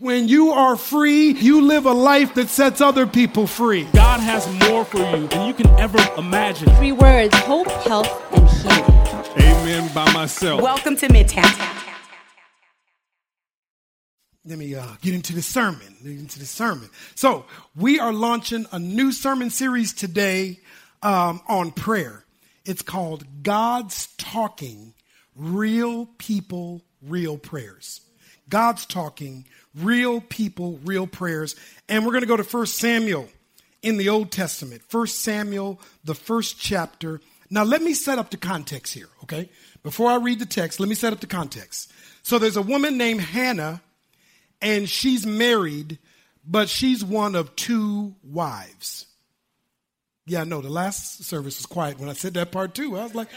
When you are free, you live a life that sets other people free. God has more for you than you can ever imagine. Three words hope, health, and healing. Amen by myself. Welcome to Midtown. Let me uh, get into the sermon. Get into the sermon. So we are launching a new sermon series today um, on prayer. It's called God's Talking Real People, Real Prayers. God's Talking Real People, Real Prayers. And we're going to go to 1 Samuel in the Old Testament. 1 Samuel, the first chapter. Now, let me set up the context here, okay? Before I read the text, let me set up the context. So there's a woman named Hannah, and she's married, but she's one of two wives. Yeah, I know. The last service was quiet when I said that part too. I was like,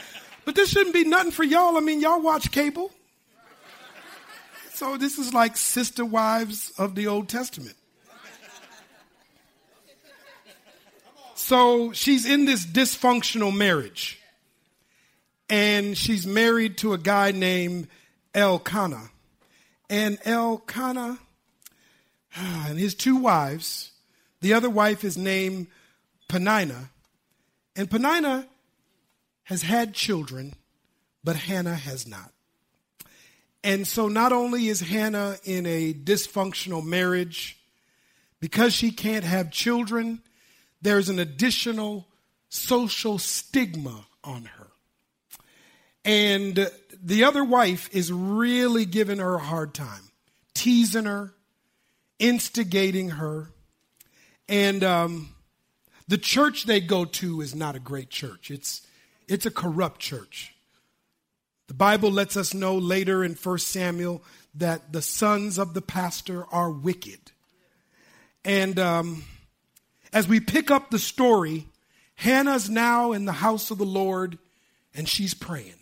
but this shouldn't be nothing for y'all. I mean, y'all watch cable. So this is like sister wives of the Old Testament. So she's in this dysfunctional marriage. And she's married to a guy named Elkanah. And Elkanah and his two wives, the other wife is named Peninnah. And Peninnah has had children, but Hannah has not. And so not only is Hannah in a dysfunctional marriage, because she can't have children, there's an additional social stigma on her. And the other wife is really giving her a hard time, teasing her, instigating her. And um, the church they go to is not a great church. It's, it's a corrupt church. The Bible lets us know later in 1 Samuel that the sons of the pastor are wicked. And um, as we pick up the story, Hannah's now in the house of the Lord and she's praying.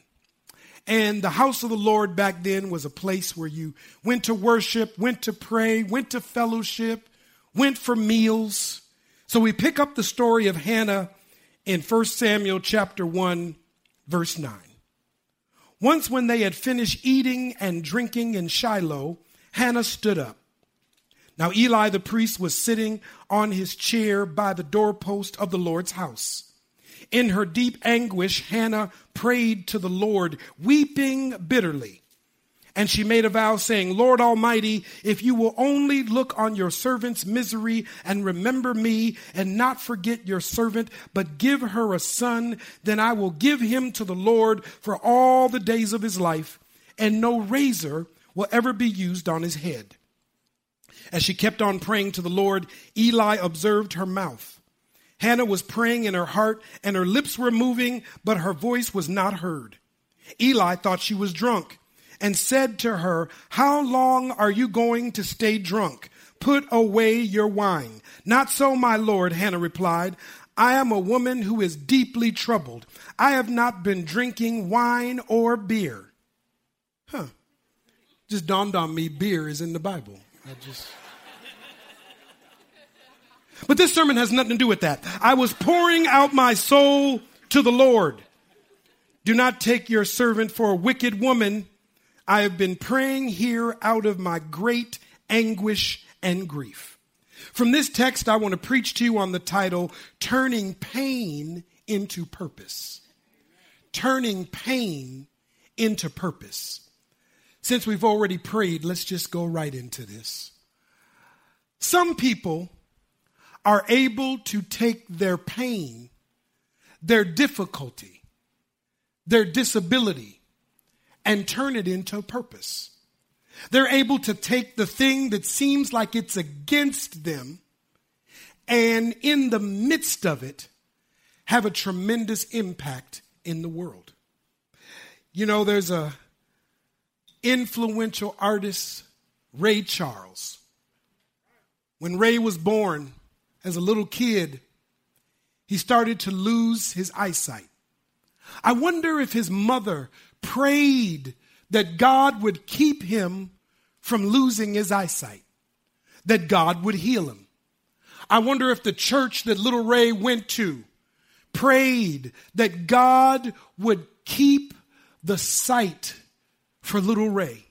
And the house of the Lord back then was a place where you went to worship, went to pray, went to fellowship, went for meals. So we pick up the story of Hannah in 1 Samuel chapter 1 verse 9. Once when they had finished eating and drinking in Shiloh, Hannah stood up. Now Eli the priest was sitting on his chair by the doorpost of the Lord's house. In her deep anguish, Hannah prayed to the Lord, weeping bitterly. And she made a vow saying, Lord Almighty, if you will only look on your servant's misery and remember me and not forget your servant, but give her a son, then I will give him to the Lord for all the days of his life, and no razor will ever be used on his head. As she kept on praying to the Lord, Eli observed her mouth. Hannah was praying in her heart, and her lips were moving, but her voice was not heard. Eli thought she was drunk and said to her, How long are you going to stay drunk? Put away your wine. Not so, my lord, Hannah replied. I am a woman who is deeply troubled. I have not been drinking wine or beer. Huh. Just dawned on me beer is in the Bible. I just. But this sermon has nothing to do with that. I was pouring out my soul to the Lord. Do not take your servant for a wicked woman I have been praying here out of my great anguish and grief. From this text, I want to preach to you on the title, Turning Pain into Purpose. Turning Pain into Purpose. Since we've already prayed, let's just go right into this. Some people are able to take their pain, their difficulty, their disability, and turn it into purpose. They're able to take the thing that seems like it's against them and in the midst of it have a tremendous impact in the world. You know, there's a influential artist, Ray Charles. When Ray was born as a little kid, he started to lose his eyesight. I wonder if his mother prayed that God would keep him from losing his eyesight, that God would heal him. I wonder if the church that little Ray went to prayed that God would keep the sight for little Ray.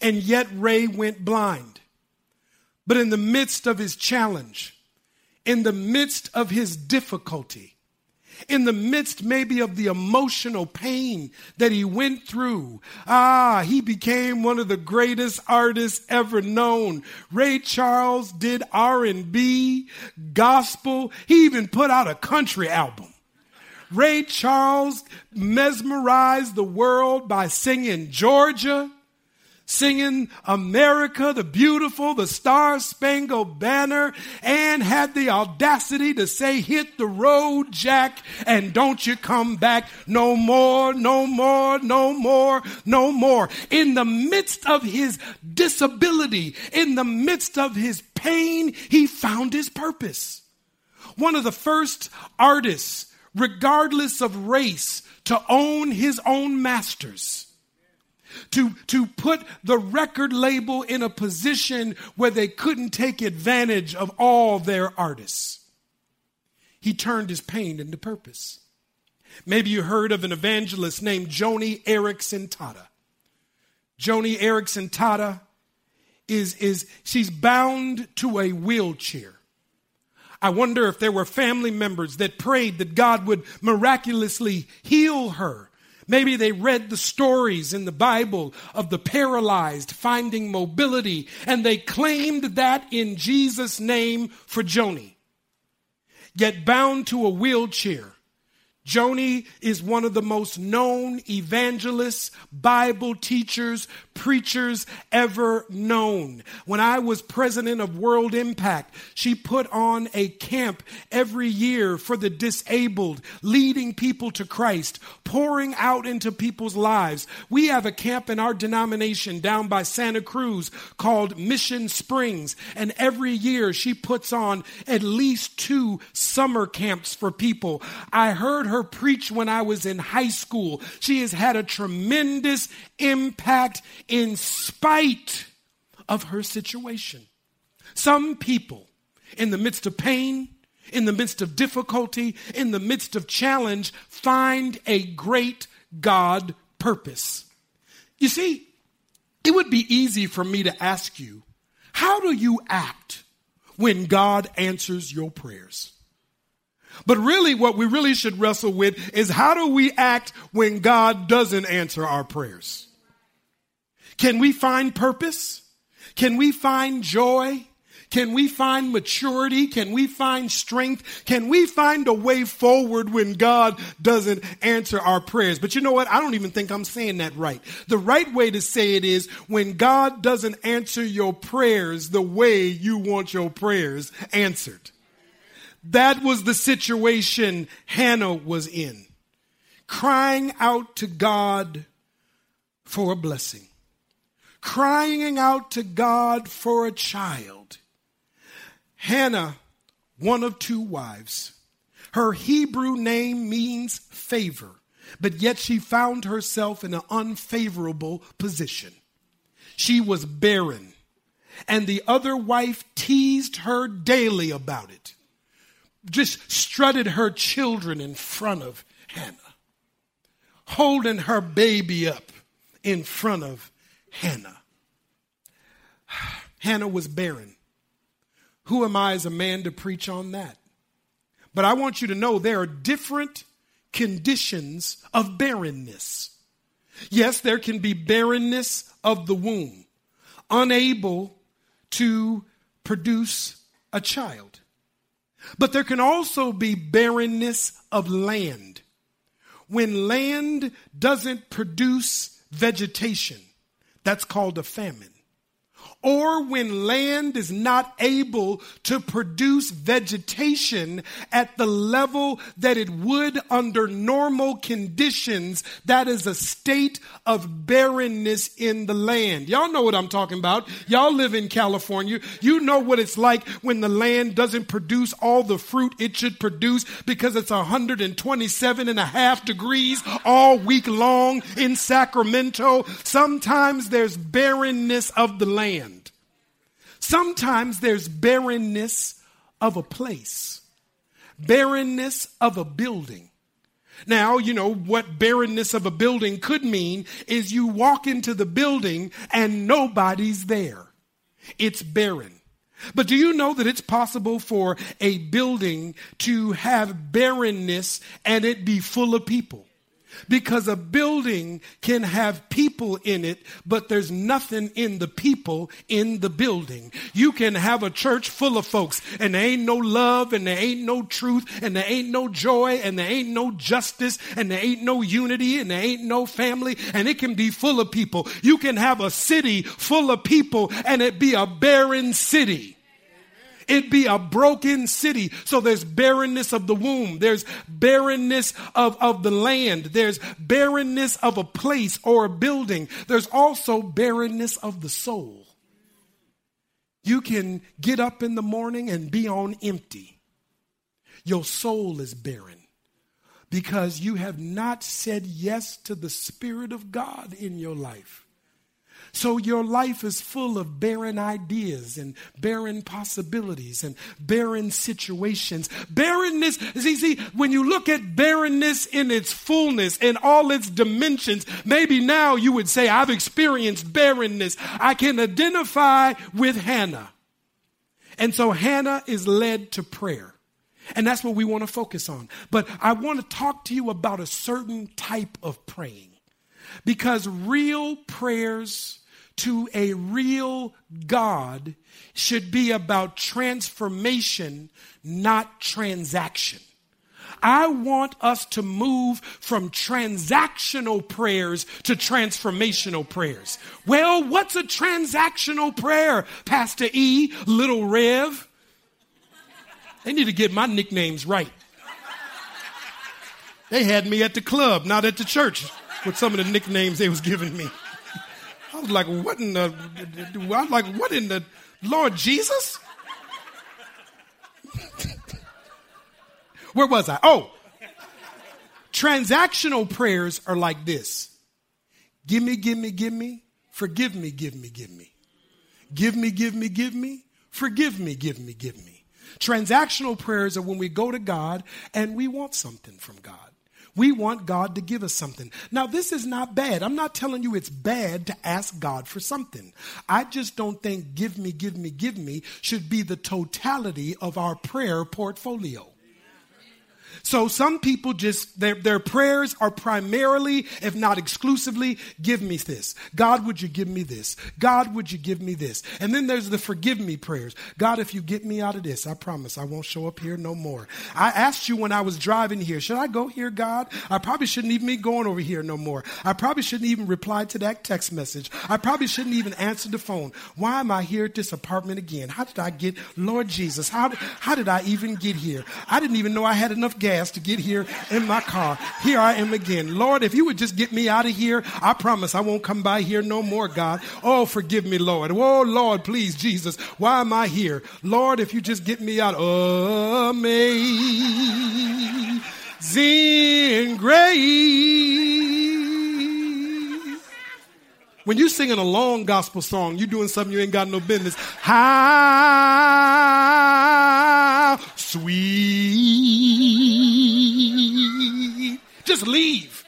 And yet Ray went blind. But in the midst of his challenge, in the midst of his difficulty, in the midst maybe of the emotional pain that he went through. Ah he became one of the greatest artists ever known. Ray charles did r&b gospel. He even put out a country album. Ray charles mesmerized the world by singing georgia singing America the Beautiful, the Star Spangled Banner, and had the audacity to say, hit the road, Jack, and don't you come back no more, no more, no more, no more. In the midst of his disability, in the midst of his pain, he found his purpose. One of the first artists, regardless of race, to own his own masters to, to put the record label in a position where they couldn't take advantage of all their artists. He turned his pain into purpose. Maybe you heard of an evangelist named Joni Eareckson Tada. Joni Eareckson Tada is, is she's bound to a wheelchair. I wonder if there were family members that prayed that God would miraculously heal her Maybe they read the stories in the Bible of the paralyzed finding mobility and they claimed that in Jesus' name for Joni. Yet bound to a wheelchair, Joni is one of the most known evangelists, Bible teachers, preachers ever known. When I was president of World Impact, she put on a camp every year for the disabled, leading people to Christ, pouring out into people's lives. We have a camp in our denomination down by Santa Cruz called Mission Springs, and every year she puts on at least two summer camps for people. I heard her preach when I was in high school. She has had a tremendous impact in spite of her situation. Some people, in the midst of pain, in the midst of difficulty, in the midst of challenge, find a great God purpose. You see, it would be easy for me to ask you, how do you act when God answers your prayers? But really, what we really should wrestle with is how do we act when God doesn't answer our prayers? Can we find purpose? Can we find joy? Can we find maturity? Can we find strength? Can we find a way forward when God doesn't answer our prayers? But you know what? I don't even think I'm saying that right. The right way to say it is when God doesn't answer your prayers the way you want your prayers answered. That was the situation Hannah was in. Crying out to God for a blessing. Crying out to God for a child. Hannah, one of two wives. Her Hebrew name means favor, but yet she found herself in an unfavorable position. She was barren, and the other wife teased her daily about it just strutted her children in front of Hannah, holding her baby up in front of Hannah. Hannah was barren. Who am I as a man to preach on that? But I want you to know there are different conditions of barrenness. Yes, there can be barrenness of the womb, unable to produce a child. But there can also be barrenness of land. When land doesn't produce vegetation, that's called a famine or when land is not able to produce vegetation at the level that it would under normal conditions, that is a state of barrenness in the land. Y'all know what I'm talking about. Y'all live in California. You know what it's like when the land doesn't produce all the fruit it should produce because it's 127 and a half degrees all week long in Sacramento. Sometimes there's barrenness of the land. Sometimes there's barrenness of a place, barrenness of a building. Now, you know, what barrenness of a building could mean is you walk into the building and nobody's there. It's barren. But do you know that it's possible for a building to have barrenness and it be full of people? Because a building can have people in it, but there's nothing in the people in the building. You can have a church full of folks and there ain't no love and there ain't no truth and there ain't no joy and there ain't no justice and there ain't no unity and there ain't no family and it can be full of people. You can have a city full of people and it be a barren city. It be a broken city. So there's barrenness of the womb. There's barrenness of, of the land. There's barrenness of a place or a building. There's also barrenness of the soul. You can get up in the morning and be on empty. Your soul is barren because you have not said yes to the Spirit of God in your life. So your life is full of barren ideas and barren possibilities and barren situations. Barrenness, see, see, when you look at barrenness in its fullness and all its dimensions, maybe now you would say, I've experienced barrenness. I can identify with Hannah. And so Hannah is led to prayer. And that's what we want to focus on. But I want to talk to you about a certain type of praying. Because real prayers to a real God should be about transformation, not transaction. I want us to move from transactional prayers to transformational prayers. Well, what's a transactional prayer, Pastor E, Little Rev? They need to get my nicknames right. They had me at the club, not at the church, with some of the nicknames they was giving me was like, what in the, I was like, what in the Lord Jesus? Where was I? Oh, transactional prayers are like this Give me, give me, give me, forgive me, give me, give me. Give me, give me, give me, forgive me, give me, give me. Transactional prayers are when we go to God and we want something from God. We want God to give us something. Now, this is not bad. I'm not telling you it's bad to ask God for something. I just don't think give me, give me, give me should be the totality of our prayer portfolio. So some people just, their, their prayers are primarily, if not exclusively, give me this. God, would you give me this? God, would you give me this? And then there's the forgive me prayers. God, if you get me out of this, I promise I won't show up here no more. I asked you when I was driving here, should I go here, God? I probably shouldn't even be going over here no more. I probably shouldn't even reply to that text message. I probably shouldn't even answer the phone. Why am I here at this apartment again? How did I get, Lord Jesus, how, how did I even get here? I didn't even know I had enough gas gas to get here in my car. Here I am again. Lord, if you would just get me out of here, I promise I won't come by here no more, God. Oh, forgive me, Lord. Oh, Lord, please, Jesus, why am I here? Lord, if you just get me out, amazing grace. When you're singing a long gospel song, you're doing something you ain't got no business. How sweet. Just leave.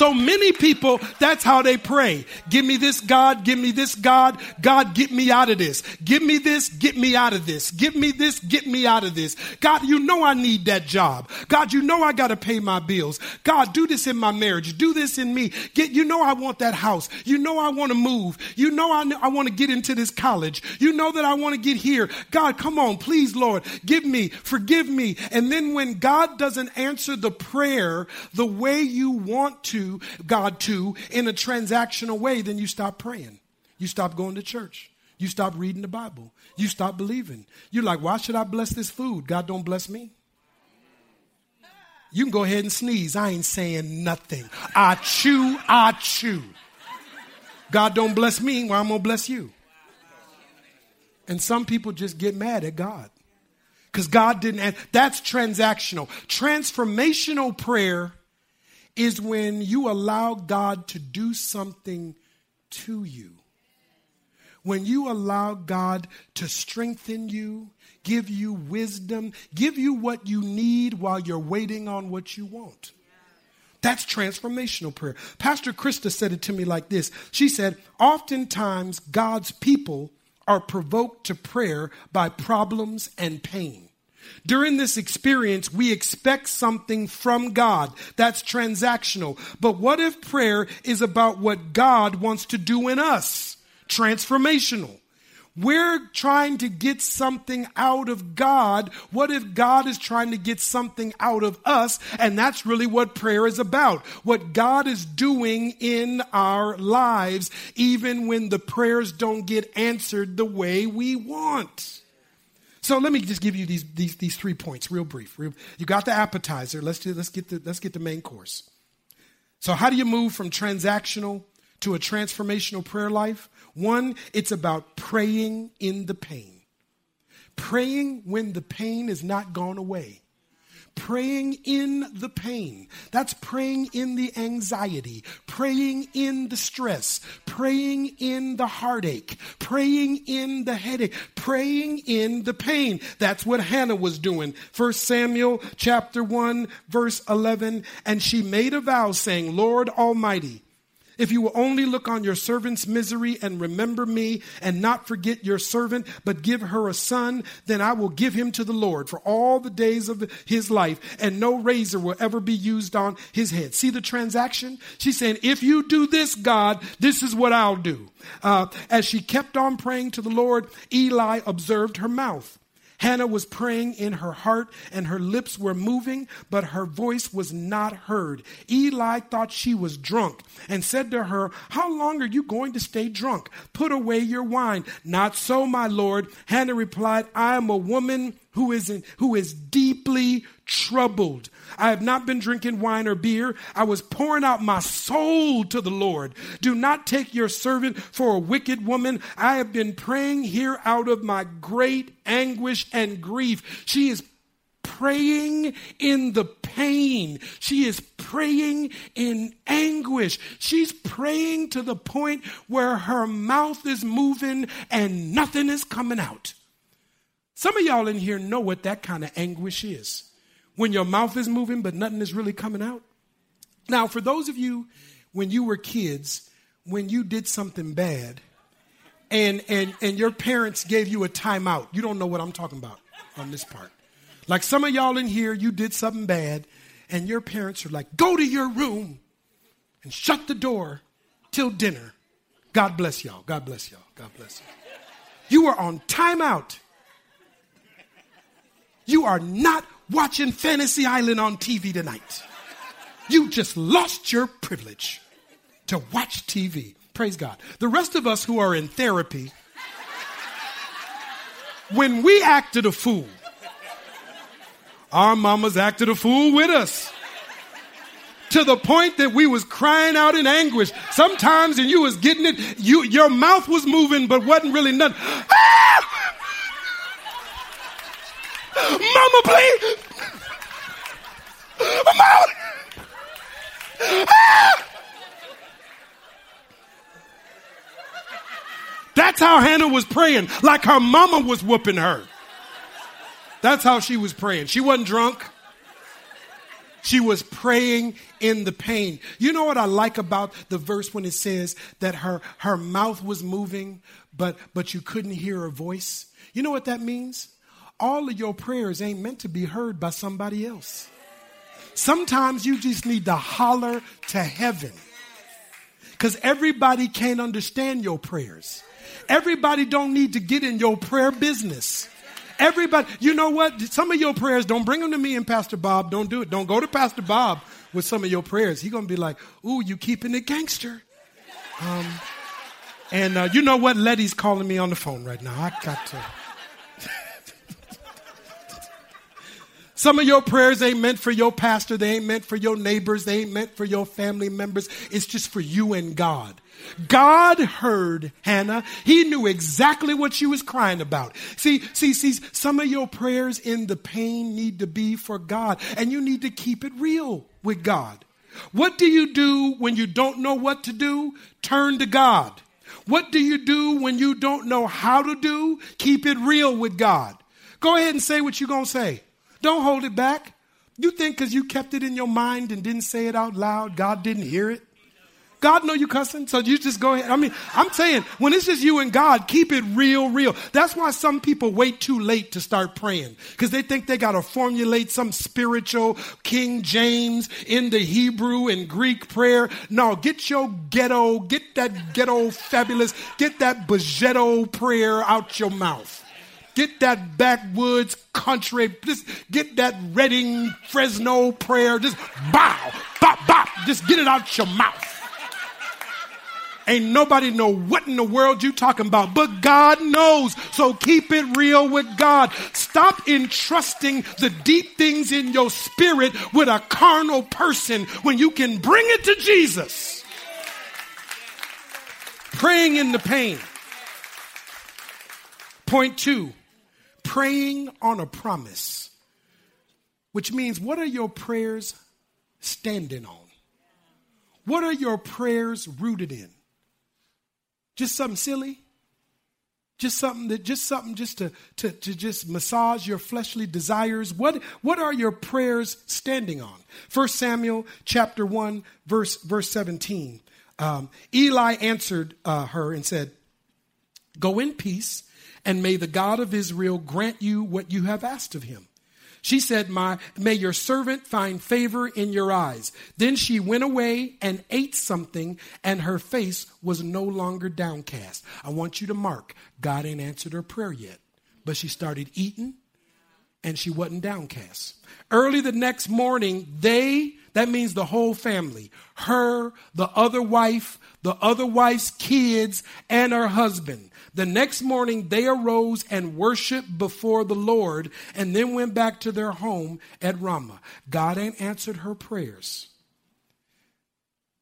So many people, that's how they pray. Give me this, God. Give me this, God. God, get me out of this. Give me this, get me out of this. Give me this, get me out of this. God, you know I need that job. God, you know I got to pay my bills. God, do this in my marriage. Do this in me. Get, you know I want that house. You know I want to move. You know I, I want to get into this college. You know that I want to get here. God, come on, please, Lord, give me, forgive me. And then when God doesn't answer the prayer the way you want to, God to in a transactional way, then you stop praying. You stop going to church. You stop reading the Bible. You stop believing. You're like, why should I bless this food? God don't bless me. You can go ahead and sneeze. I ain't saying nothing. I chew, I chew. God don't bless me, well, I'm going to bless you. And some people just get mad at God because God didn't. That's transactional. Transformational prayer is when you allow God to do something to you. When you allow God to strengthen you, give you wisdom, give you what you need while you're waiting on what you want. That's transformational prayer. Pastor Krista said it to me like this. She said, Oftentimes, God's people are provoked to prayer by problems and pain. During this experience, we expect something from God. That's transactional. But what if prayer is about what God wants to do in us? Transformational. We're trying to get something out of God. What if God is trying to get something out of us? And that's really what prayer is about. What God is doing in our lives, even when the prayers don't get answered the way we want. So let me just give you these, these, these three points real brief. Real, you got the appetizer. Let's, do, let's, get the, let's get the main course. So, how do you move from transactional to a transformational prayer life? One, it's about praying in the pain. Praying when the pain is not gone away. Praying in the pain. That's praying in the anxiety, praying in the stress, praying in the heartache, praying in the headache, praying in the pain. That's what Hannah was doing. First Samuel chapter 1 verse 11 and she made a vow saying, "Lord Almighty, if you will only look on your servant's misery and remember me and not forget your servant, but give her a son, then I will give him to the Lord for all the days of his life, and no razor will ever be used on his head. See the transaction? She's saying, if you do this, God, this is what I'll do. Uh, as she kept on praying to the Lord, Eli observed her mouth. Hannah was praying in her heart and her lips were moving, but her voice was not heard. Eli thought she was drunk and said to her, How long are you going to stay drunk? Put away your wine. Not so, my Lord. Hannah replied, I am a woman who is, in, who is deeply troubled. I have not been drinking wine or beer. I was pouring out my soul to the Lord. Do not take your servant for a wicked woman. I have been praying here out of my great anguish and grief. She is praying in the pain. She is praying in anguish. She's praying to the point where her mouth is moving and nothing is coming out. Some of y'all in here know what that kind of anguish is when your mouth is moving, but nothing is really coming out. Now, for those of you, when you were kids, when you did something bad, and, and, and your parents gave you a timeout, you don't know what I'm talking about on this part. Like some of y'all in here, you did something bad, and your parents are like, go to your room and shut the door till dinner. God bless y'all. God bless y'all. God bless you. You are on timeout. You are not watching Fantasy Island on TV tonight. You just lost your privilege to watch TV. Praise God. The rest of us who are in therapy, when we acted a fool, our mamas acted a fool with us to the point that we was crying out in anguish. Sometimes and you was getting it, you, your mouth was moving, but wasn't really nothing. Mama, please. I'm out. That's how Hannah was praying, like her mama was whooping her. That's how she was praying. She wasn't drunk. She was praying in the pain. You know what I like about the verse when it says that her, her mouth was moving, but, but you couldn't hear her voice? You know what that means? All of your prayers ain't meant to be heard by somebody else. Sometimes you just need to holler to heaven. Because everybody can't understand your prayers. Everybody don't need to get in your prayer business. Everybody, you know what? Some of your prayers, don't bring them to me and Pastor Bob. Don't do it. Don't go to Pastor Bob with some of your prayers. He's going to be like, ooh, you keeping it gangster. Um, and uh, you know what? Letty's calling me on the phone right now. I got to. Some of your prayers ain't meant for your pastor, they ain't meant for your neighbors, they ain't meant for your family members. It's just for you and God. God heard Hannah. He knew exactly what she was crying about. See, see, see, some of your prayers in the pain need to be for God, and you need to keep it real with God. What do you do when you don't know what to do? Turn to God. What do you do when you don't know how to do? Keep it real with God. Go ahead and say what you're going to say. Don't hold it back. You think because you kept it in your mind and didn't say it out loud, God didn't hear it? God know you cussing, so you just go ahead. I mean, I'm saying when it's just you and God, keep it real, real. That's why some people wait too late to start praying because they think they got to formulate some spiritual King James in the Hebrew and Greek prayer. No, get your ghetto, get that ghetto fabulous, get that Bajetto prayer out your mouth. Get that backwoods country, just get that Redding Fresno prayer, just bow, bop, bop, just get it out your mouth. Ain't nobody know what in the world you talking about, but God knows. So keep it real with God. Stop entrusting the deep things in your spirit with a carnal person when you can bring it to Jesus. Praying in the pain. Point two, praying on a promise, which means what are your prayers standing on? What are your prayers rooted in? Just something silly? Just something that just something just to, to, to just massage your fleshly desires. What what are your prayers standing on? First Samuel chapter 1, verse verse 17. Um, Eli answered uh, her and said, Go in peace, and may the God of Israel grant you what you have asked of him. She said, My, may your servant find favor in your eyes. Then she went away and ate something, and her face was no longer downcast. I want you to mark, God ain't answered her prayer yet, but she started eating and she wasn't downcast. Early the next morning, they, that means the whole family, her, the other wife, the other wife's kids, and her husband, the next morning, they arose and worshiped before the Lord and then went back to their home at Ramah. God ain't answered her prayers.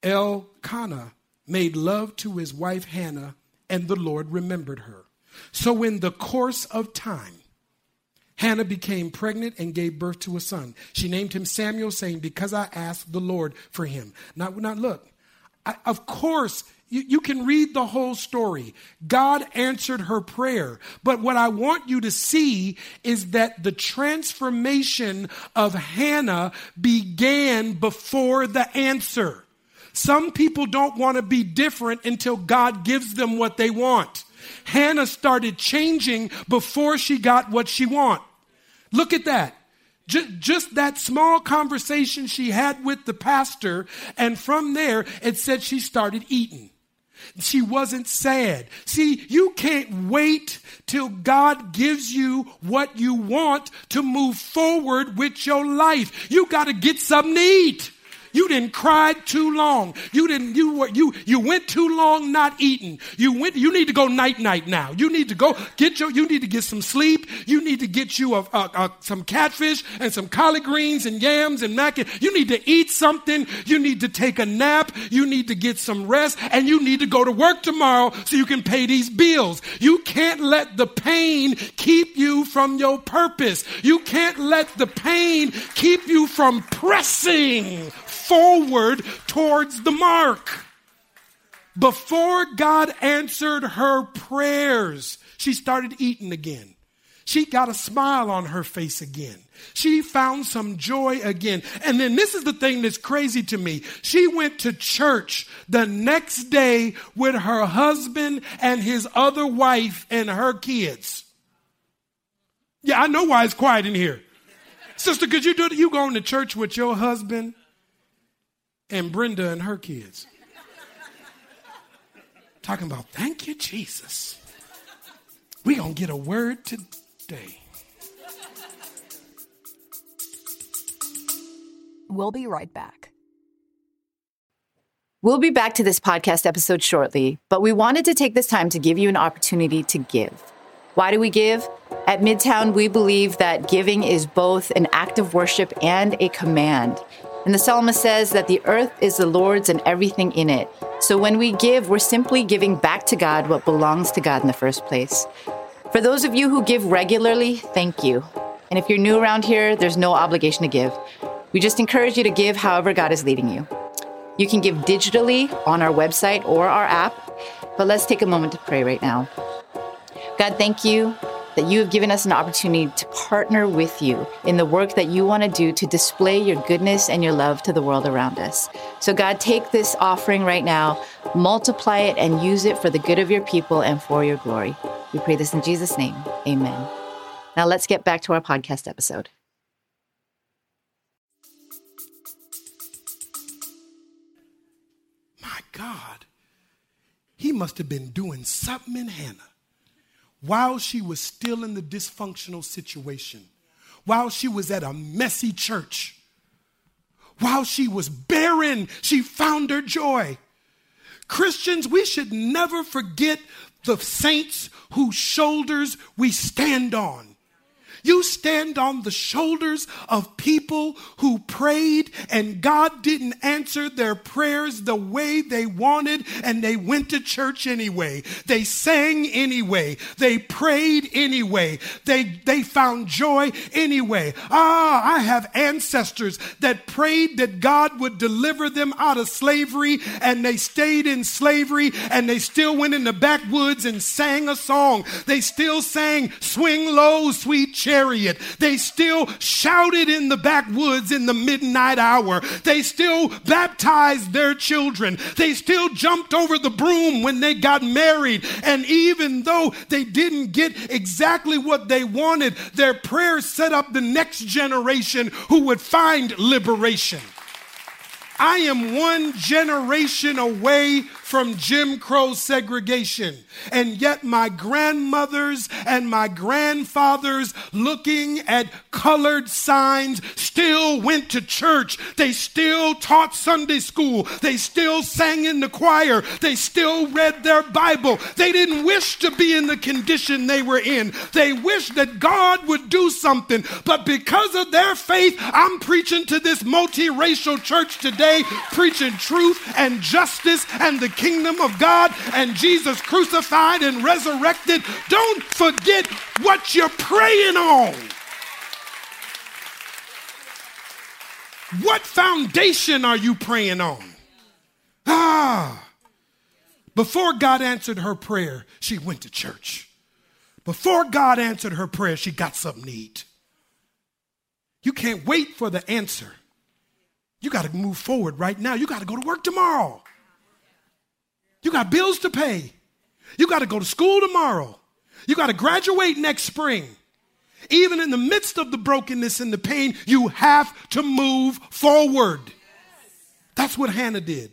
Elkanah made love to his wife Hannah, and the Lord remembered her. So, in the course of time, Hannah became pregnant and gave birth to a son. She named him Samuel, saying, Because I asked the Lord for him. Not, not look, I, of course, you, you, can read the whole story. God answered her prayer. But what I want you to see is that the transformation of Hannah began before the answer. Some people don't want to be different until God gives them what they want. Hannah started changing before she got what she want. Look at that. Just, just that small conversation she had with the pastor, and from there it said she started eating. She wasn't sad. See, you can't wait till God gives you what you want to move forward with your life. You got to get something to eat. You didn't cry too long. You didn't, you were, you, you went too long not eating. You went, you need to go night night now. You need to go get your, you need to get some sleep. You need to get you a, a, a, some catfish and some collard greens and yams and mac. And, You need to eat something. You need to take a nap. You need to get some rest and you need to go to work tomorrow so you can pay these bills. You can't let the pain keep you from your purpose. You can't let the pain keep you from pressing forward towards the mark. Before God answered her prayers, she started eating again. She got a smile on her face again. She found some joy again. And then this is the thing that's crazy to me. She went to church the next day with her husband and his other wife and her kids. Yeah, I know why it's quiet in here. Sister, could you do it? You going to church with your husband and Brenda and her kids. Talking about, thank you, Jesus. we going to get a word today. We'll be right back. We'll be back to this podcast episode shortly, but we wanted to take this time to give you an opportunity to give. Why do we give? At Midtown, we believe that giving is both an act of worship and a command. And the psalmist says that the earth is the Lord's and everything in it. So when we give, we're simply giving back to God what belongs to God in the first place. For those of you who give regularly, thank you. And if you're new around here, there's no obligation to give. We just encourage you to give however God is leading you. You can give digitally on our website or our app, but let's take a moment to pray right now. God, thank you that you have given us an opportunity to partner with you in the work that you want to do to display your goodness and your love to the world around us. So, God, take this offering right now, multiply it, and use it for the good of your people and for your glory. We pray this in Jesus' name. Amen. Now, let's get back to our podcast episode. My God, he must have been doing something in Hannah while she was still in the dysfunctional situation, while she was at a messy church, while she was barren, she found her joy. Christians, we should never forget the saints whose shoulders we stand on. You stand on the shoulders of people who prayed and God didn't answer their prayers the way they wanted and they went to church anyway. They sang anyway. They prayed anyway. They, they found joy anyway. Ah, I have ancestors that prayed that God would deliver them out of slavery and they stayed in slavery and they still went in the backwoods and sang a song. They still sang, Swing Low, Sweet chariot. They still shouted in the backwoods in the midnight hour. They still baptized their children. They still jumped over the broom when they got married. And even though they didn't get exactly what they wanted, their prayers set up the next generation who would find liberation. I am one generation away from Jim Crow segregation. And yet, my grandmothers and my grandfathers, looking at colored signs, still went to church. They still taught Sunday school. They still sang in the choir. They still read their Bible. They didn't wish to be in the condition they were in. They wished that God would do something. But because of their faith, I'm preaching to this multiracial church today, preaching truth and justice and the kingdom of God and Jesus crucified and resurrected. Don't forget what you're praying on. What foundation are you praying on? Ah. Before God answered her prayer, she went to church. Before God answered her prayer, she got something to eat. You can't wait for the answer. You got to move forward right now. You got to go to work tomorrow. You got bills to pay. You got to go to school tomorrow. You got to graduate next spring. Even in the midst of the brokenness and the pain, you have to move forward. That's what Hannah did.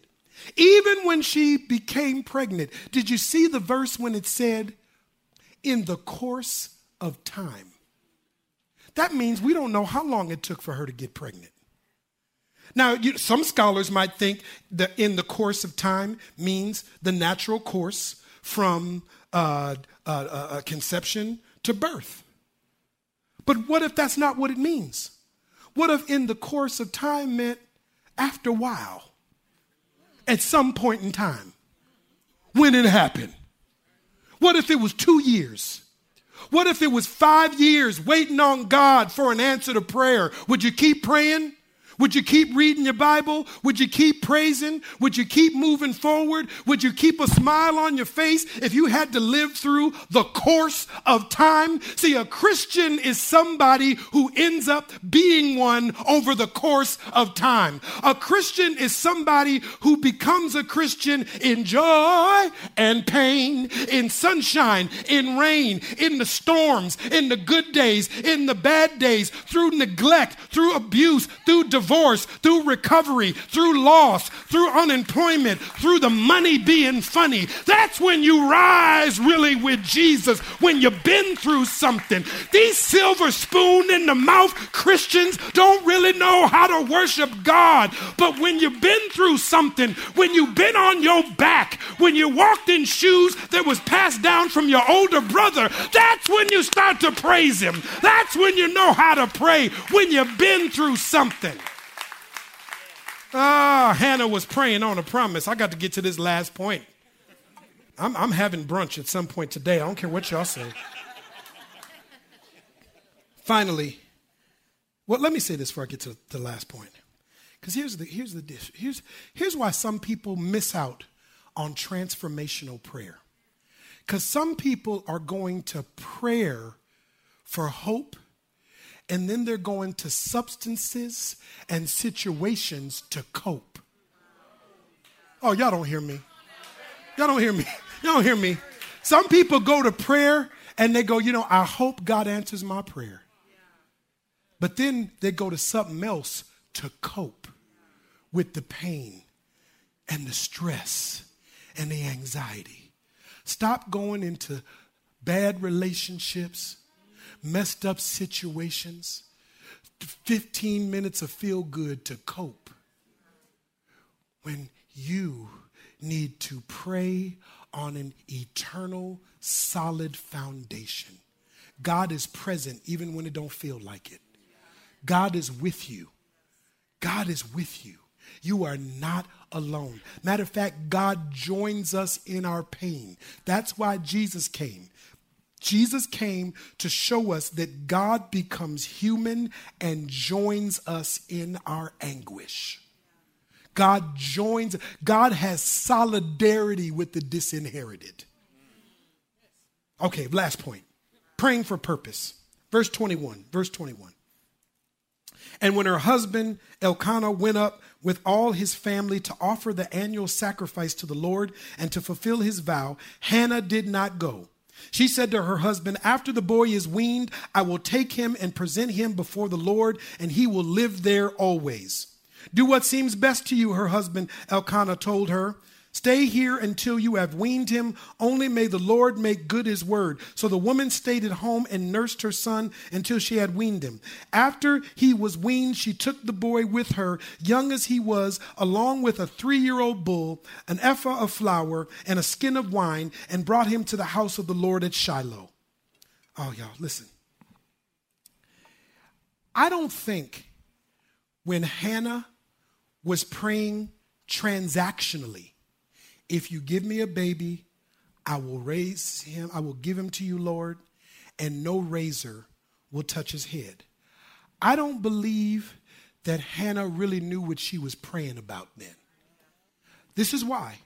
Even when she became pregnant, did you see the verse when it said, in the course of time? That means we don't know how long it took for her to get pregnant. Now, you, some scholars might think that in the course of time means the natural course from uh, uh, uh, conception to birth. But what if that's not what it means? What if in the course of time meant after a while, at some point in time, when it happened? What if it was two years? What if it was five years waiting on God for an answer to prayer? Would you keep praying? Would you keep reading your Bible? Would you keep praising? Would you keep moving forward? Would you keep a smile on your face if you had to live through the course of time? See, a Christian is somebody who ends up being one over the course of time. A Christian is somebody who becomes a Christian in joy and pain, in sunshine, in rain, in the storms, in the good days, in the bad days, through neglect, through abuse, through divorce divorce, through recovery, through loss, through unemployment, through the money being funny. That's when you rise really with Jesus, when you've been through something. These silver spoon in the mouth Christians don't really know how to worship God. But when you've been through something, when you've been on your back, when you walked in shoes that was passed down from your older brother, that's when you start to praise Him. That's when you know how to pray, when you've been through something. Ah, Hannah was praying on a promise. I got to get to this last point. I'm, I'm having brunch at some point today. I don't care what y'all say. Finally, well, let me say this before I get to the last point. Because here's the, here's the dish. Here's, here's why some people miss out on transformational prayer. Because some people are going to prayer for hope, and then they're going to substances and situations to cope. Oh, y'all don't hear me. Y'all don't hear me. Y'all don't hear me. Some people go to prayer and they go, you know, I hope God answers my prayer. But then they go to something else to cope with the pain and the stress and the anxiety. Stop going into bad relationships, messed up situations, 15 minutes of feel good to cope. When you need to pray on an eternal, solid foundation. God is present even when it don't feel like it. God is with you. God is with you. You are not alone. Matter of fact, God joins us in our pain. That's why Jesus came. Jesus came to show us that God becomes human and joins us in our anguish. God joins, God has solidarity with the disinherited. Okay, last point. Praying for purpose. Verse 21. Verse 21. And when her husband Elkanah went up with all his family to offer the annual sacrifice to the Lord and to fulfill his vow, Hannah did not go. She said to her husband, After the boy is weaned, I will take him and present him before the Lord, and he will live there always. Do what seems best to you, her husband Elkanah told her. Stay here until you have weaned him. Only may the Lord make good his word. So the woman stayed at home and nursed her son until she had weaned him. After he was weaned, she took the boy with her, young as he was, along with a three year old bull, an ephah of flour, and a skin of wine, and brought him to the house of the Lord at Shiloh. Oh, y'all, listen. I don't think when Hannah was praying transactionally. If you give me a baby, I will raise him, I will give him to you, Lord, and no razor will touch his head. I don't believe that Hannah really knew what she was praying about then. This is why.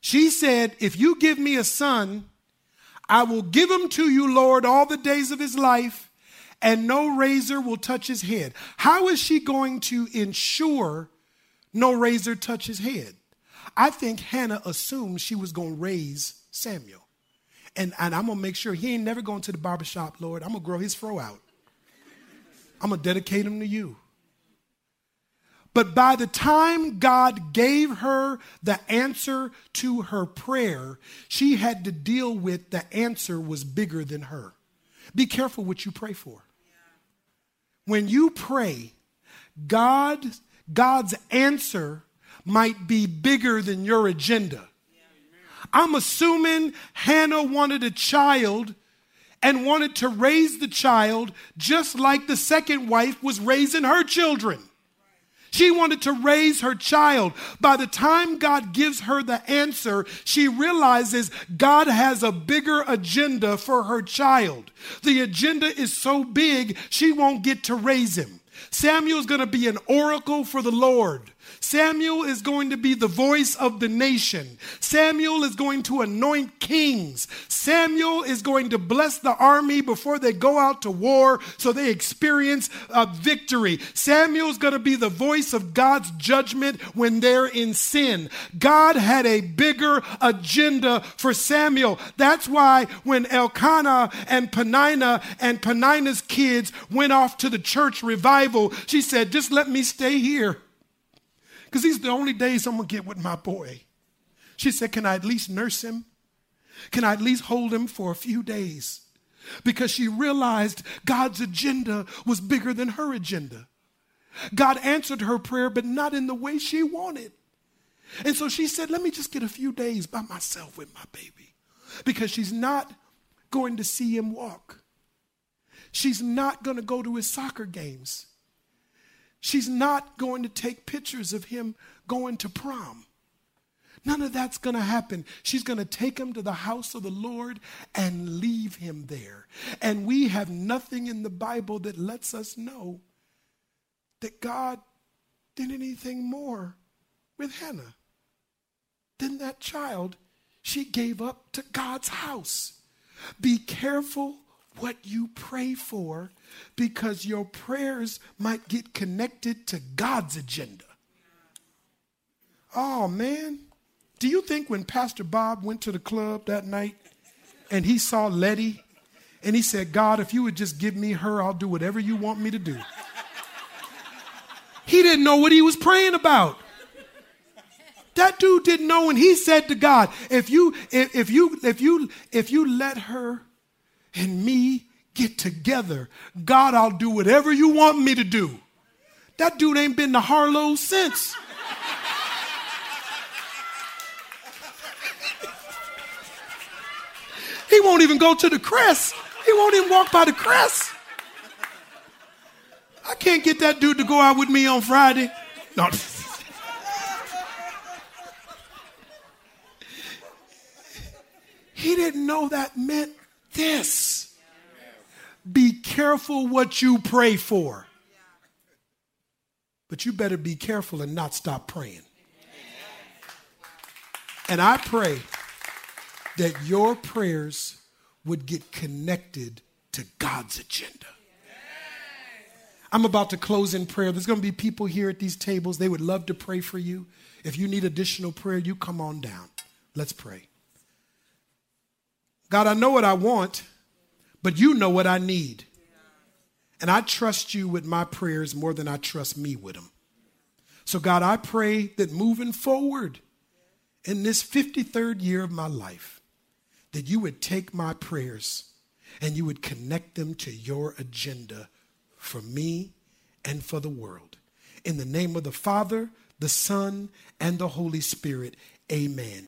She said, If you give me a son, I will give him to you, Lord, all the days of his life, and no razor will touch his head. How is she going to ensure no razor touch his head. I think Hannah assumed she was going to raise Samuel. And, and I'm going to make sure he ain't never going to the barbershop, Lord. I'm going to grow his fro out. I'm going to dedicate him to you. But by the time God gave her the answer to her prayer, she had to deal with the answer was bigger than her. Be careful what you pray for. When you pray, God God's answer might be bigger than your agenda. I'm assuming Hannah wanted a child and wanted to raise the child just like the second wife was raising her children. She wanted to raise her child. By the time God gives her the answer, she realizes God has a bigger agenda for her child. The agenda is so big, she won't get to raise him. Samuel's going to be an oracle for the Lord. Samuel is going to be the voice of the nation. Samuel is going to anoint kings. Samuel is going to bless the army before they go out to war so they experience a victory. Samuel's going to be the voice of God's judgment when they're in sin. God had a bigger agenda for Samuel. That's why when Elkanah and Peninnah and Peninnah's kids went off to the church revival, she said, Just let me stay here because these are the only days I'm going to get with my boy. She said, Can I at least nurse him? Can I at least hold him for a few days? Because she realized God's agenda was bigger than her agenda. God answered her prayer, but not in the way she wanted. And so she said, Let me just get a few days by myself with my baby. Because she's not going to see him walk. She's not going to go to his soccer games. She's not going to take pictures of him going to prom. None of that's going to happen. She's going to take him to the house of the Lord and leave him there. And we have nothing in the Bible that lets us know that God did anything more with Hannah than that child she gave up to God's house. Be careful what you pray for because your prayers might get connected to God's agenda. Oh, man. Do you think when Pastor Bob went to the club that night and he saw Letty and he said, God, if you would just give me her, I'll do whatever you want me to do? He didn't know what he was praying about. That dude didn't know and he said to God, if you if, if you if you if you let her and me get together, God, I'll do whatever you want me to do. That dude ain't been to Harlow since. he won't even go to the crest. He won't even walk by the crest. I can't get that dude to go out with me on Friday. No. He didn't know that meant this. Be careful what you pray for. But you better be careful and not stop praying. And I pray that your prayers would get connected to God's agenda. I'm about to close in prayer. There's going to be people here at these tables. They would love to pray for you. If you need additional prayer, you come on down. Let's pray. God, I know what I want, but you know what I need. And I trust you with my prayers more than I trust me with them. So, God, I pray that moving forward in this 53rd year of my life, that you would take my prayers and you would connect them to your agenda for me and for the world. In the name of the Father, the Son, and the Holy Spirit, amen.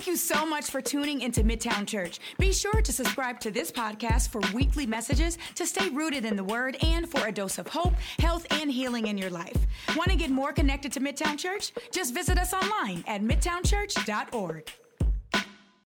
Thank you so much for tuning into Midtown Church. Be sure to subscribe to this podcast for weekly messages to stay rooted in the Word and for a dose of hope, health, and healing in your life. Want to get more connected to Midtown Church? Just visit us online at midtownchurch.org.